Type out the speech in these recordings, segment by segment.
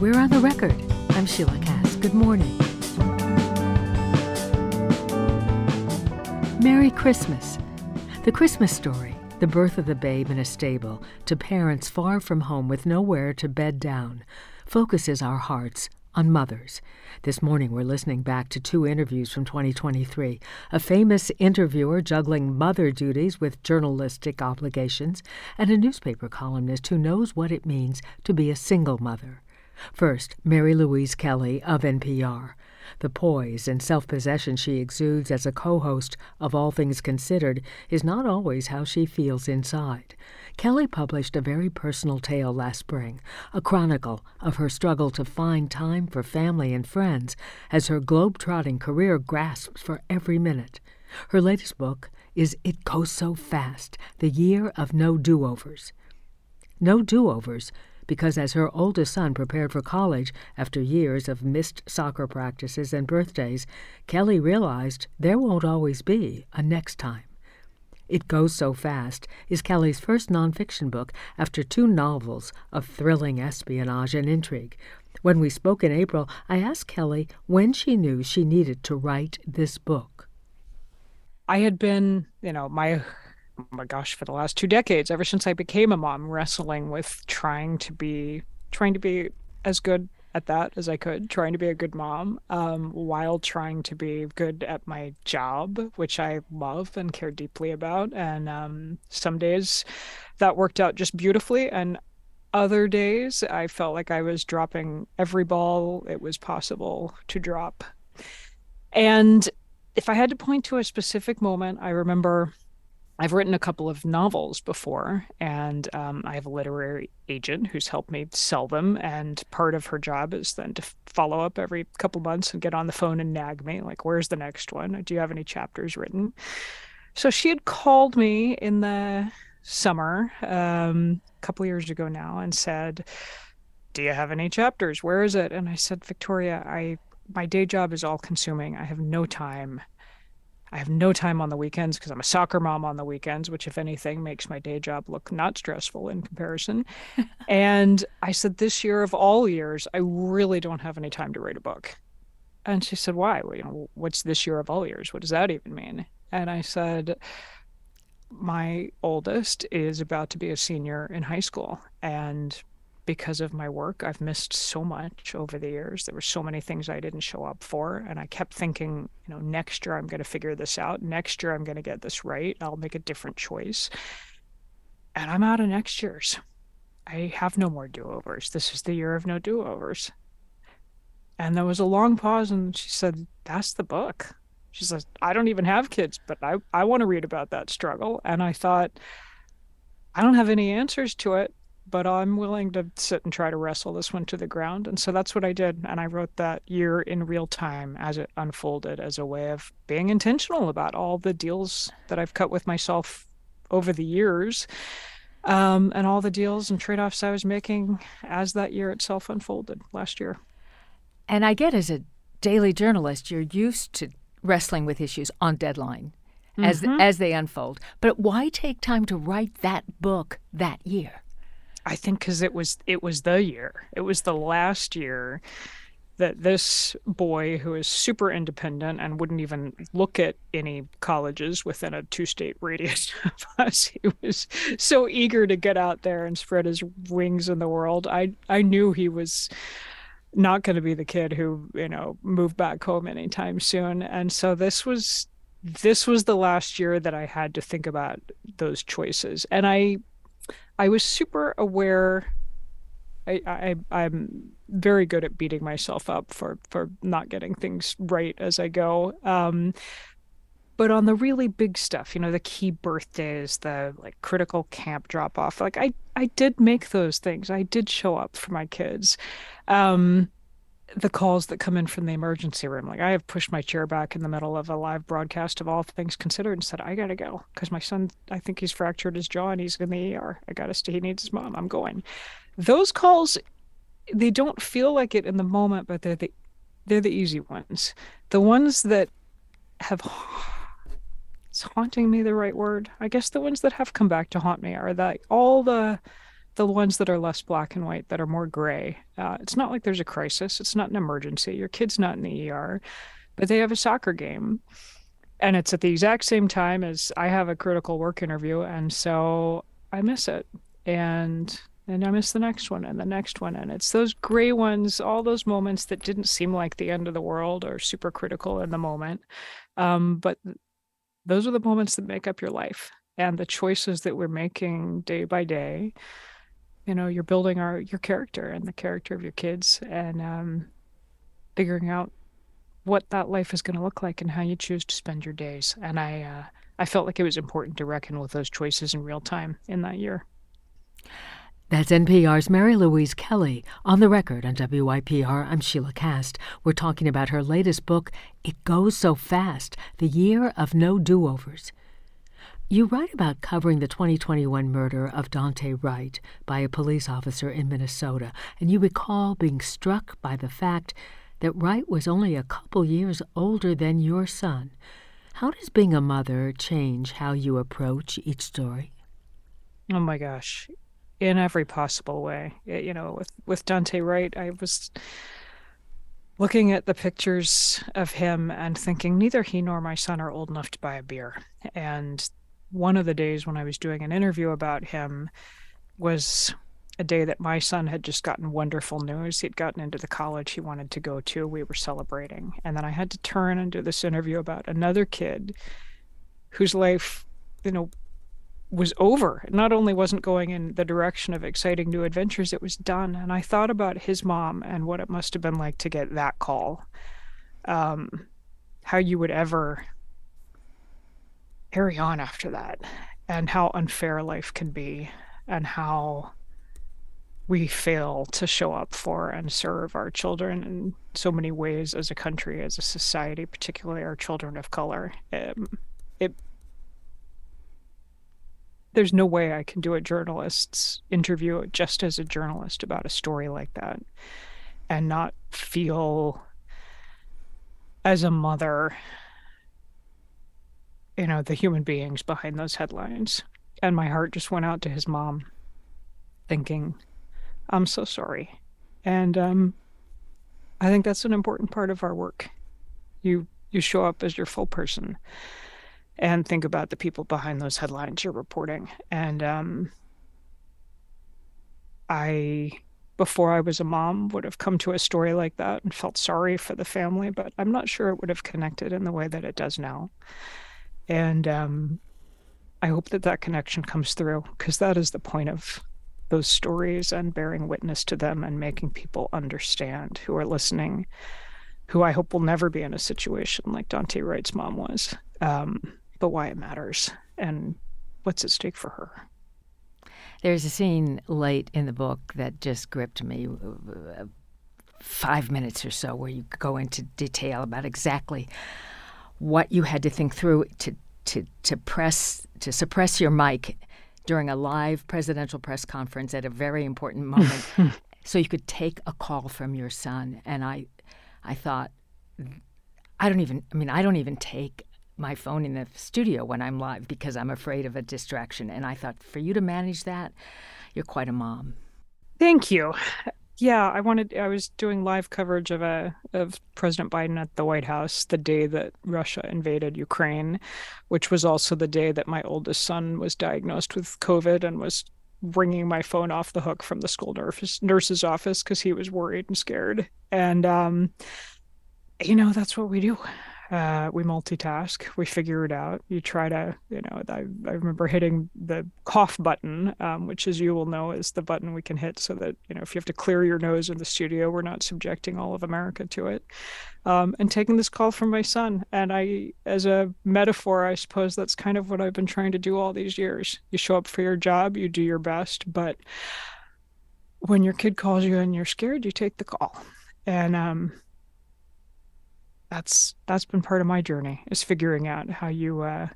We're on the record. I'm Sheilah Kast. Good morning. Merry Christmas. The Christmas story, the birth of the babe in a stable to parents far from home with nowhere to bed down, focuses our hearts on mothers. This morning, we're listening back to two interviews from 2023 a famous interviewer juggling mother duties with journalistic obligations, and a newspaper columnist who knows what it means to be a single mother. First, Mary Louise Kelly of NPR. The poise and self possession she exudes as a co host of All Things Considered is not always how she feels inside. Kelly published a very personal tale last spring, a chronicle of her struggle to find time for family and friends as her globe-trotting career grasps for every minute. Her latest book is It Goes So Fast The Year of No Do Overs. No do overs because as her oldest son prepared for college after years of missed soccer practices and birthdays, Kelly realized there won't always be a next time. It Goes So Fast is Kelly's first nonfiction book after two novels of thrilling espionage and intrigue. When we spoke in April, I asked Kelly when she knew she needed to write this book. I had been, you know, my my gosh, for the last two decades, ever since I became a mom, wrestling with trying to be trying to be as good at that as I could, trying to be a good mom, um, while trying to be good at my job, which I love and care deeply about. And um, some days that worked out just beautifully, and other days I felt like I was dropping every ball it was possible to drop. And if I had to point to a specific moment, I remember I've written a couple of novels before, and um, I have a literary agent who's helped me sell them. And part of her job is then to follow up every couple months and get on the phone and nag me, like, "Where's the next one? Do you have any chapters written?" So she had called me in the summer, um, a couple years ago now, and said, "Do you have any chapters? Where is it?" And I said, "Victoria, I my day job is all consuming. I have no time." I have no time on the weekends because I'm a soccer mom on the weekends, which, if anything, makes my day job look not stressful in comparison. and I said, This year of all years, I really don't have any time to write a book. And she said, Why? Well, you know, what's this year of all years? What does that even mean? And I said, My oldest is about to be a senior in high school. And because of my work. I've missed so much over the years. There were so many things I didn't show up for. And I kept thinking, you know, next year I'm going to figure this out. Next year I'm going to get this right. I'll make a different choice. And I'm out of next year's. I have no more do overs. This is the year of no do overs. And there was a long pause, and she said, That's the book. She says, I don't even have kids, but I, I want to read about that struggle. And I thought, I don't have any answers to it, but I'm willing to sit and try to wrestle this one to the ground. And so that's what I did. And I wrote that year in real time as it unfolded as a way of being intentional about all the deals that I've cut with myself over the years um, and all the deals and trade offs I was making as that year itself unfolded last year. And I get as a daily journalist, you're used to wrestling with issues on deadline as mm-hmm. as they unfold. But why take time to write that book that year? I think because it was it was the year. It was the last year that this boy who is super independent and wouldn't even look at any colleges within a two-state radius of us he was so eager to get out there and spread his wings in the world. I i knew he was not going to be the kid who you know moved back home anytime soon. And so this was this was the last year that i had to think about those choices. And i I was super aware. I, I I'm very good at beating myself up for for not getting things right as I go. Um, but on the really big stuff, you know, the key birthdays, the like critical camp drop off, like I I did make those things. I did show up for my kids. Um, the calls that come in from the emergency room. Like I have pushed my chair back in the middle of a live broadcast of all things considered and said, I gotta go because my son, I think he's fractured his jaw and he's in the ER. I gotta stay. He needs his mom. I'm going. Those calls, they don't feel like it in the moment, but they're the they're the easy ones. The ones that have it's haunting me the right word. I guess the ones that have come back to haunt me are that all the the ones that are less black and white, that are more gray. Uh, it's not like there's a crisis. It's not an emergency. Your kid's not in the ER, but they have a soccer game. And it's at the exact same time as I have a critical work interview. And so I miss it. And and I miss the next one and the next one. And it's those gray ones, all those moments that didn't seem like the end of the world or super critical in the moment. Um, but those are the moments that make up your life and the choices that we're making day by day you know you're building our your character and the character of your kids and um, figuring out what that life is going to look like and how you choose to spend your days and i uh, i felt like it was important to reckon with those choices in real time in that year that's NPR's Mary Louise Kelly. On the record on WYPR, I'm Sheilah Kast. We're talking about her latest book, It Goes So Fast The Year of No Do Overs. You write about covering the 2021 murder of Daunte Wright by a police officer in Minnesota, and you recall being struck by the fact that Wright was only a couple years older than your son. How does being a mother change how you approach each story? Oh my gosh, in every possible way. You know, with with Daunte Wright, I was looking at the pictures of him and thinking neither he nor my son are old enough to buy a beer. And one of the days when I was doing an interview about him was a day that my son had just gotten wonderful news. He'd gotten into the college he wanted to go to. We were celebrating. And then I had to turn and do this interview about another kid whose life, you know, was over. It not only wasn't going in the direction of exciting new adventures, it was done. And I thought about his mom and what it must have been like to get that call. Um, how you would ever carry on after that and how unfair life can be and how we fail to show up for and serve our children in so many ways as a country, as a society, particularly our children of color. Um, it there's no way I can do a journalist's interview just as a journalist about a story like that and not feel as a mother you know, the human beings behind those headlines. And my heart just went out to his mom, thinking, I'm so sorry. And um, I think that's an important part of our work. You you show up as your full person and think about the people behind those headlines you're reporting. And um, I, before I was a mom, would have come to a story like that and felt sorry for the family, but I'm not sure it would have connected in the way that it does now. And um, I hope that that connection comes through because that is the point of those stories and bearing witness to them and making people understand who are listening, who I hope will never be in a situation like Daunte Wright's mom was, um, but why it matters and what's at stake for her. There's a scene late in the book that just gripped me. Five minutes or so, where you go into detail about exactly what you had to think through to to to press to suppress your mic during a live presidential press conference at a very important moment so you could take a call from your son. And i i thought i don't even i mean i don't even take my phone in the studio when i'm live because i'm afraid of a distraction. And i thought for you to manage that you're quite a mom. Thank you yeah, I wanted. I was doing live coverage of a of President Biden at the White House the day that Russia invaded Ukraine, which was also the day that my oldest son was diagnosed with COVID and was ringing my phone off the hook from the school nurse nurse's office because he was worried and scared. And um, you know, that's what we do uh, we multitask. We figure it out. You try to you know i, I remember hitting the cough button um, which as you will know is the button we can hit so that you know if you have to clear your nose in the studio we're not subjecting all of america to it. Um, and taking this call from my son. And i as a metaphor i suppose that's kind of what i've been trying to do all these years. You show up for your job you do your best but when your kid calls you and you're scared you take the call. And um, that's that's been part of my journey is figuring out how you uh,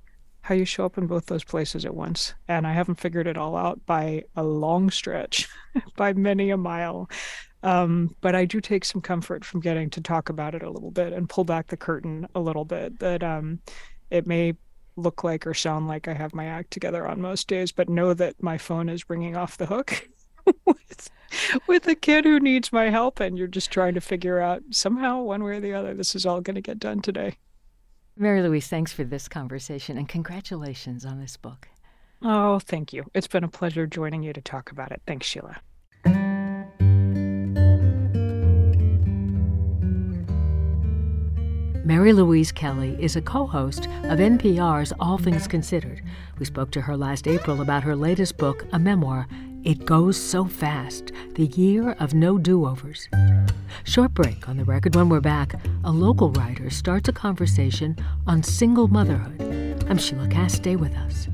how you show up in both those places at once. And I haven't figured it all out by a long stretch, by many a mile. Um, but I do take some comfort from getting to talk about it a little bit and pull back the curtain a little bit. That um, it may look like or sound like I have my act together on most days, but know that my phone is ringing off the hook with, with a kid who needs my help, and you're just trying to figure out somehow, one way or the other, this is all going to get done today. Mary Louise, thanks for this conversation and congratulations on this book. Oh, thank you. It's been a pleasure joining you to talk about it. Thanks, Sheilah. Mary Louise Kelly is a co host of NPR's All Things Considered. We spoke to her last April about her latest book, a memoir, It Goes So Fast The Year of No Do Overs. Short break on the record when we're back. A local writer starts a conversation on single motherhood. I'm Sheilah Kast. Stay with us.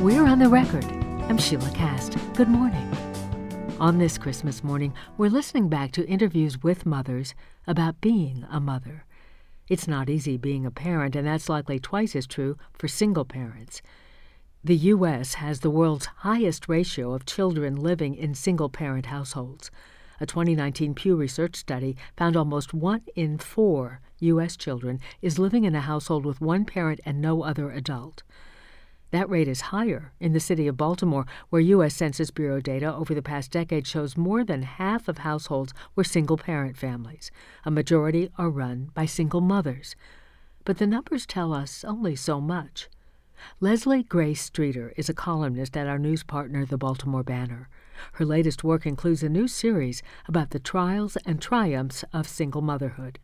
We're on the record. I'm Sheilah Kast. Good morning. On this Christmas morning, we're listening back to interviews with mothers about being a mother. It's not easy being a parent, and that's likely twice as true for single parents. The U.S. has the world's highest ratio of children living in single parent households. A 2019 Pew Research study found almost one in four U.S. children is living in a household with one parent and no other adult. That rate is higher in the city of Baltimore, where U.S. Census Bureau data over the past decade shows more than half of households were single parent families. A majority are run by single mothers. But the numbers tell us only so much. Leslie Gray Streeter is a columnist at our news partner, the Baltimore Banner. Her latest work includes a new series about the trials and triumphs of single motherhood.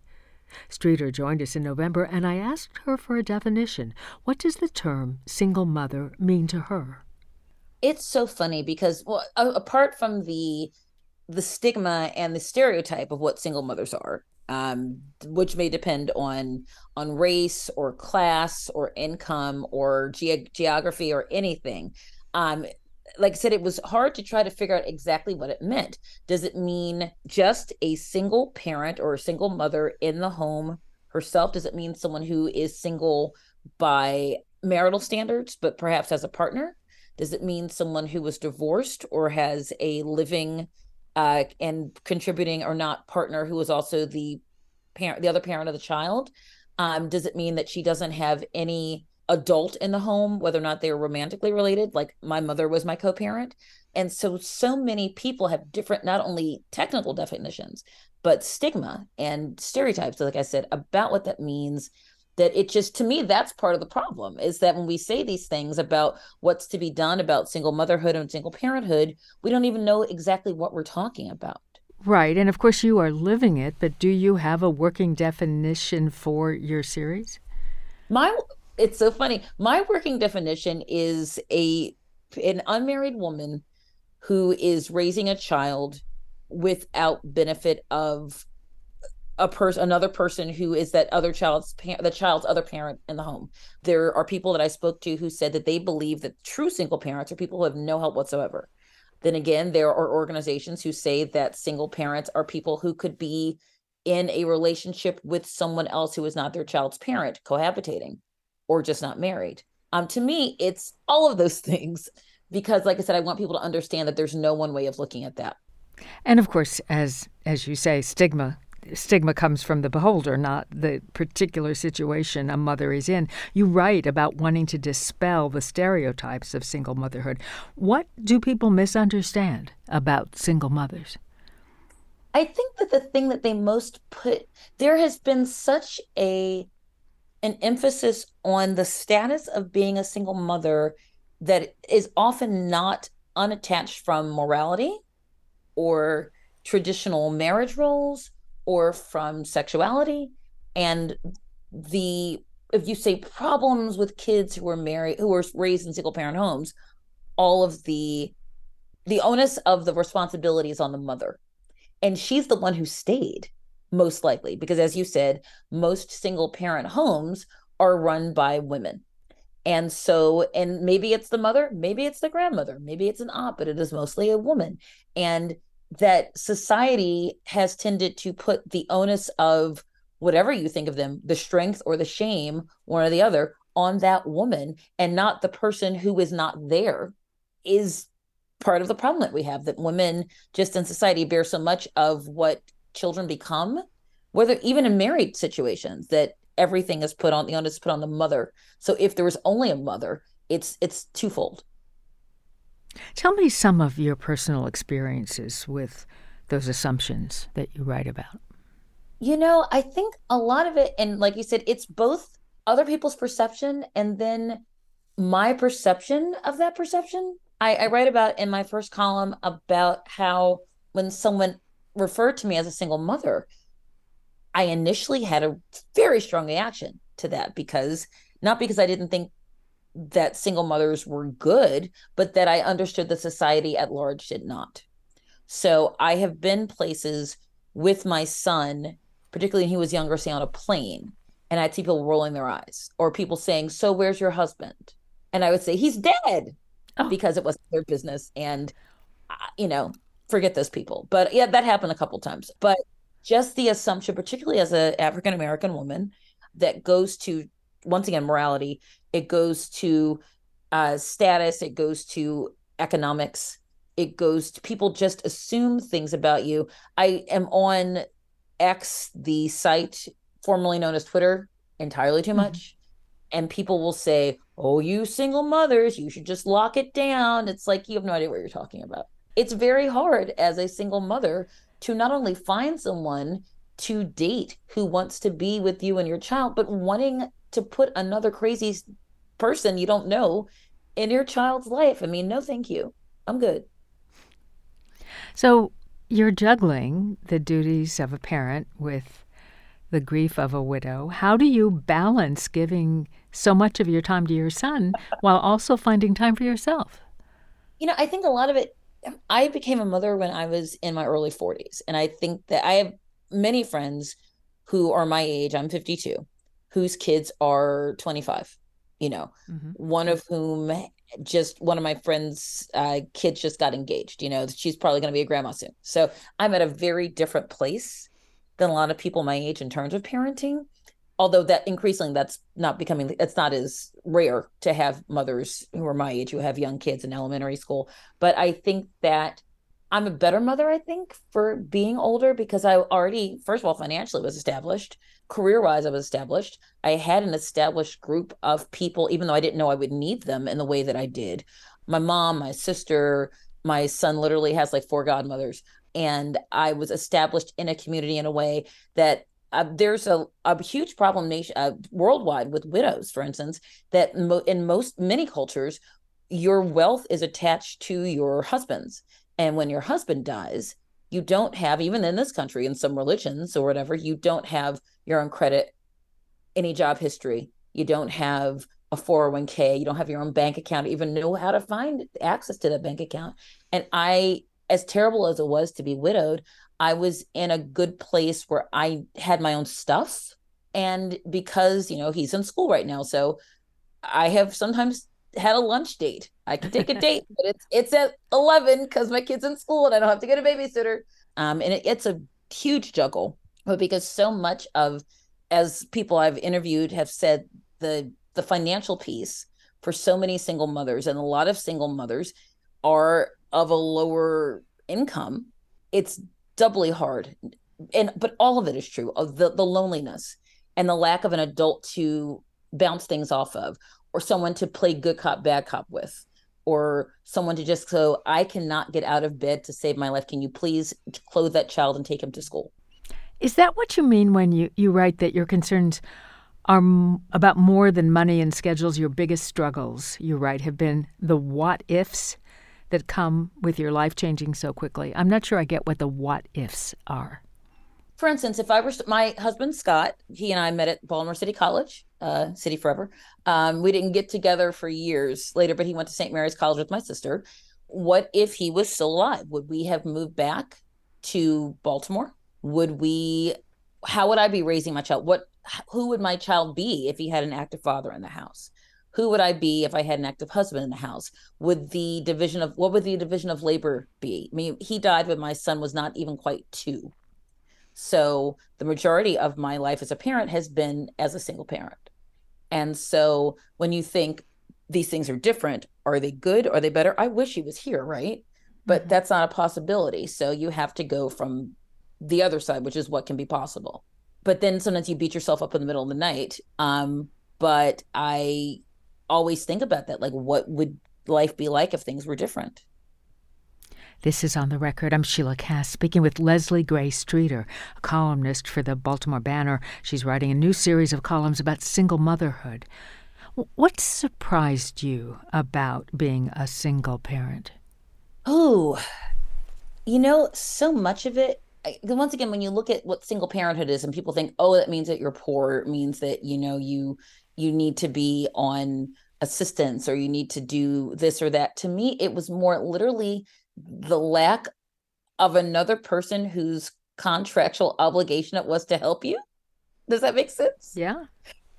Streeter joined us in November, and I asked her for a definition. What does the term single mother mean to her? It's so funny because, well, apart from the the stigma and the stereotype of what single mothers are, um, which may depend on on race or class or income or ge- geography or anything. Um, like I said, it was hard to try to figure out exactly what it meant. Does it mean just a single parent or a single mother in the home herself? Does it mean someone who is single by marital standards, but perhaps has a partner? Does it mean someone who was divorced or has a living uh, and contributing or not partner who is also the parent, the other parent of the child? Um, does it mean that she doesn't have any adult in the home, whether or not they are romantically related. Like my mother was my co parent. And so, so many people have different, not only technical definitions, but stigma and stereotypes, like I said, about what that means. That it just, to me, that's part of the problem is that when we say these things about what's to be done about single motherhood and single parenthood, we don't even know exactly what we're talking about. Right. And of course, you are living it, but do you have a working definition for your series? My it's so funny. My working definition is a an unmarried woman who is raising a child without benefit of a person another person who is that other child's the child's other parent in the home. There are people that i spoke to who said that they believe that true single parents are people who have no help whatsoever. Then again there are organizations who say that single parents are people who could be in a relationship with someone else who is not their child's parent cohabitating or just not married. Um, to me, it's all of those things because, like I said, I want people to understand that there's no one way of looking at that. And of course, as as you say, stigma stigma comes from the beholder, not the particular situation a mother is in. You write about wanting to dispel the stereotypes of single motherhood. What do people misunderstand about single mothers? I think that the thing that they most put there has been such a an emphasis on the status of being a single mother that is often not unattached from morality or traditional marriage roles or from sexuality. And the if you say problems with kids who are married who are raised in single parent homes all of the the onus of the responsibility is on the mother. And she's the one who stayed most likely because as you said most single parent homes are run by women. And so and maybe it's the mother maybe it's the grandmother maybe it's an aunt but it is mostly a woman. And that society has tended to put the onus of whatever you think of them the strength or the shame one or the other on that woman and not the person who is not there is part of the problem that we have that women just in society bear so much of what children become, whether even in married situations, that everything is put on the onus put on the mother. So if there was only a mother, it's it's twofold. Tell me some of your personal experiences with those assumptions that you write about. You know, I think a lot of it, and like you said, it's both other people's perception and then my perception of that perception. I, I write about in my first column about how when someone referred to me as a single mother, I initially had a very strong reaction to that because not because I didn't think that single mothers were good, but that I understood the society at large did not. So I have been places with my son, particularly when he was younger, say on a plane, and I'd see people rolling their eyes or people saying, So where's your husband? And I would say, He's dead oh. because it wasn't their business. And, uh, you know, forget those people. But yeah, that happened a couple times. But just the assumption, particularly as an African American woman, that goes to, once again, morality, it goes to uh, status, it goes to economics, it goes to people just assume things about you. I am on X, the site formerly known as Twitter, entirely too mm-hmm. much. And people will say, Oh, you single mothers, you should just lock it down. It's like you have no idea what you're talking about. It's very hard as a single mother to not only find someone to date who wants to be with you and your child, but wanting to put another crazy person you don't know in your child's life. I mean, no, thank you. I'm good. So you're juggling the duties of a parent with the grief of a widow. How do you balance giving so much of your time to your son while also finding time for yourself? You know, I think a lot of it, I became a mother when I was in my early 40s. And I think that I have many friends who are my age, I'm 52, whose kids are 25 you know mm-hmm. one of whom just one of my friends uh, kids just got engaged you know she's probably going to be a grandma soon so i'm at a very different place than a lot of people my age in terms of parenting although that increasingly that's not becoming it's not as rare to have mothers who are my age who have young kids in elementary school but i think that i'm a better mother i think for being older because i already first of all financially was established career wise, I was established. I had an established group of people, even though I didn't know I would need them in the way that I did. My mom, my sister, my son literally has like four godmothers. And I was established in a community in a way that uh, there's a, a huge problem nation uh, worldwide with widows, for instance, that mo- in most many cultures, your wealth is attached to your husband's. And when your husband dies, you don't have, even in this country, in some religions or whatever, you don't have your own credit, any job history. You don't have a 401k. You don't have your own bank account, even know how to find access to that bank account. And I, as terrible as it was to be widowed, I was in a good place where I had my own stuff. And because, you know, he's in school right now. So I have sometimes had a lunch date. I can take a date, but it's it's at 11 because my kid's in school and I don't have to get a babysitter. Um, and it, it's a huge juggle but because so much of as people I've interviewed have said the the financial piece for so many single mothers and a lot of single mothers are of a lower income it's doubly hard. And but all of it is true of the the loneliness and the lack of an adult to bounce things off of or someone to play good cop bad cop with or someone to just so I cannot get out of bed to save my life. Can you please clothe that child and take him to school? Is that what you mean when you, you write that your concerns are m- about more than money and schedules? Your biggest struggles, you write, have been the what ifs that come with your life changing so quickly. I'm not sure I get what the what ifs are. For instance, if I were my husband Scott, he and I met at Baltimore City College, uh, City Forever. Um, we didn't get together for years later, but he went to St. Mary's College with my sister. What if he was still alive? Would we have moved back to Baltimore? would we how would i be raising my child what who would my child be if he had an active father in the house who would i be if i had an active husband in the house would the division of what would the division of labor be i mean he died when my son was not even quite two so the majority of my life as a parent has been as a single parent and so when you think these things are different are they good are they better i wish he was here right but Mhm. that's not a possibility. So you have to go from the other side, which is what can be possible. But then sometimes you beat yourself up in the middle of the night. Um, but I always think about that. Like, what would life be like if things were different? This is on the record. I'm Sheilah Kast speaking with Leslie Gray Streeter, a columnist for the Baltimore Banner. She's writing a new series of columns about single motherhood. What surprised you about being a single parent? Oh, you know, so much of it. I, once again, when you look at what single parenthood is, and people think, "Oh, that means that you're poor," it means that you know you you need to be on assistance or you need to do this or that. To me, it was more literally the lack of another person whose contractual obligation it was to help you. Does that make sense? Yeah.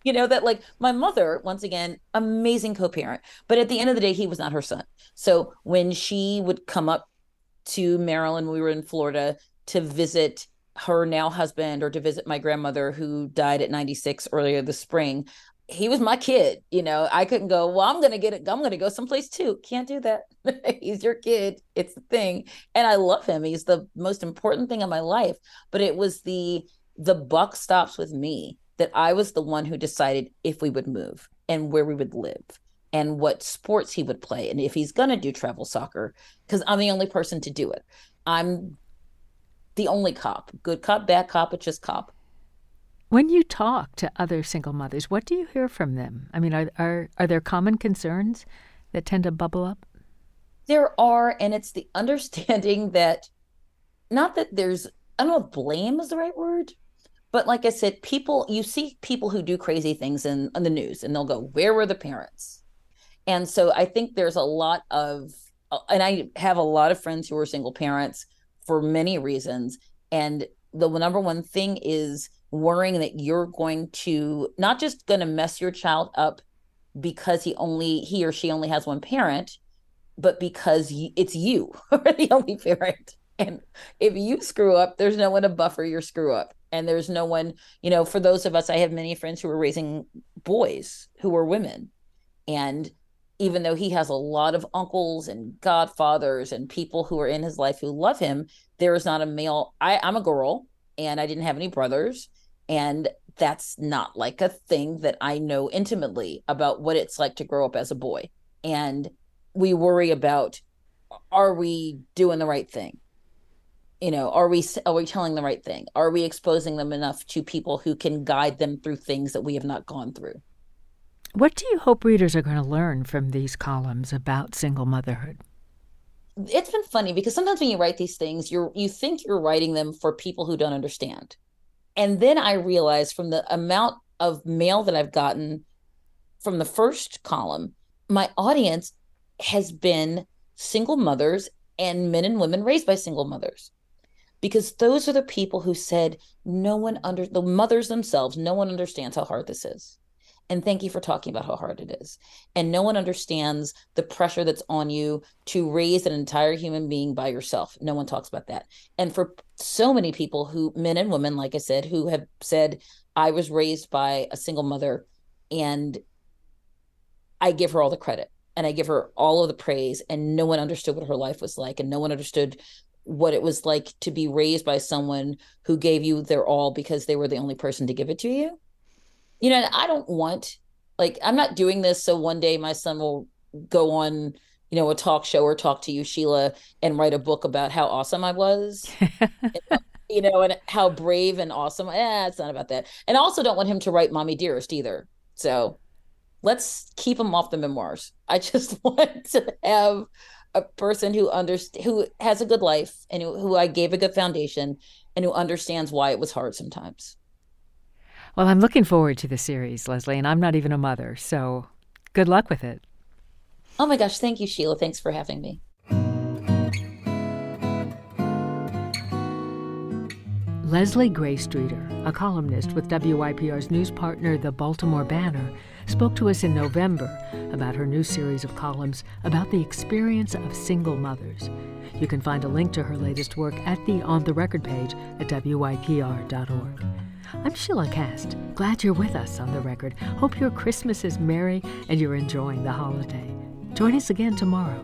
you know that like my mother once again amazing co-parent but at the end of the day he was not her son so when she would come up to maryland we were in florida to visit her now husband or to visit my grandmother who died at 96 earlier this spring he was my kid you know i couldn't go well i'm gonna get it i'm gonna go someplace too. Can't do that. He's your kid. It's the thing. And i love him. He's the most important thing in my life. But it was the the buck stops with me that I was the one who decided if we would move and where we would live and what sports he would play and if he's to do travel soccer because I'm the only person to do it. I'm the only cop, good cop, bad cop, it's just cop. When you talk to other single mothers, what do you hear from them? I mean, are are are there common concerns that tend to bubble up? There are, and it's the understanding that not that there's, I don't know if blame is the right word, but like I said, people, you see people who do crazy things in, in the news and they'll go, Where were the parents? And so I think there's a lot of, uh, and I have a lot of friends who are single parents for many reasons. And the number one thing is worrying that you're going to not just going to mess your child up because he only, he or she only has one parent, but because it's you are the only parent. And if you screw up, there's no one to buffer your screw up. And there's no one, you know, for those of us, I have many friends who are raising boys who are women. And even though he has a lot of uncles and godfathers and people who are in his life who love him, there is not a male. I, I'm a girl and I didn't have any brothers. And that's not like a thing that I know intimately about what it's like to grow up as a boy. And we worry about are we doing the right thing? You know, are we are we telling the right thing? Are we exposing them enough to people who can guide them through things that we have not gone through? What do you hope readers are going to learn from these columns about single motherhood? It's been funny because sometimes when you write these things, you're you think you're writing them for people who don't understand. And then I realized from the amount of mail that I've gotten from the first column, my audience has been single mothers and men and women raised by single mothers. Because those are the people who said, no one under the mothers themselves, no one understands how hard this is. And thank you for talking about how hard it is. And no one understands the pressure that's on you to raise an entire human being by yourself. No one talks about that. And for so many people who, men and women, like I said, who have said, I was raised by a single mother and I give her all the credit and I give her all of the praise. And no one understood what her life was like. And no one understood what it was like to be raised by someone who gave you their all because they were the only person to give it to you. You know, I don't want, like, I'm not doing this so one day my son will go on, you know, a talk show or talk to you, Sheilah, and write a book about how awesome I was. you know, and how brave and awesome. Eh, it's not about that. And I also don't want him to write Mommy Dearest either. So let's keep him off the memoirs. I just want to have a person who underst- who has a good life and who, who I gave a good foundation and who understands why it was hard sometimes. Well, I'm looking forward to the series, Leslie, and I'm not even a mother, so good luck with it. Oh my gosh, thank you, Sheilah. Thanks for having me. Leslie Gray Streeter, a columnist with WYPR's news partner, the Baltimore Banner, spoke to us in November about her new series of columns about the experience of single mothers. You can find a link to her latest work at the On the Record page at WYPR.org. I'm Sheilah Kast. Glad you're with us on the record. Hope your Christmas is merry and you're enjoying the holiday. Join us again tomorrow.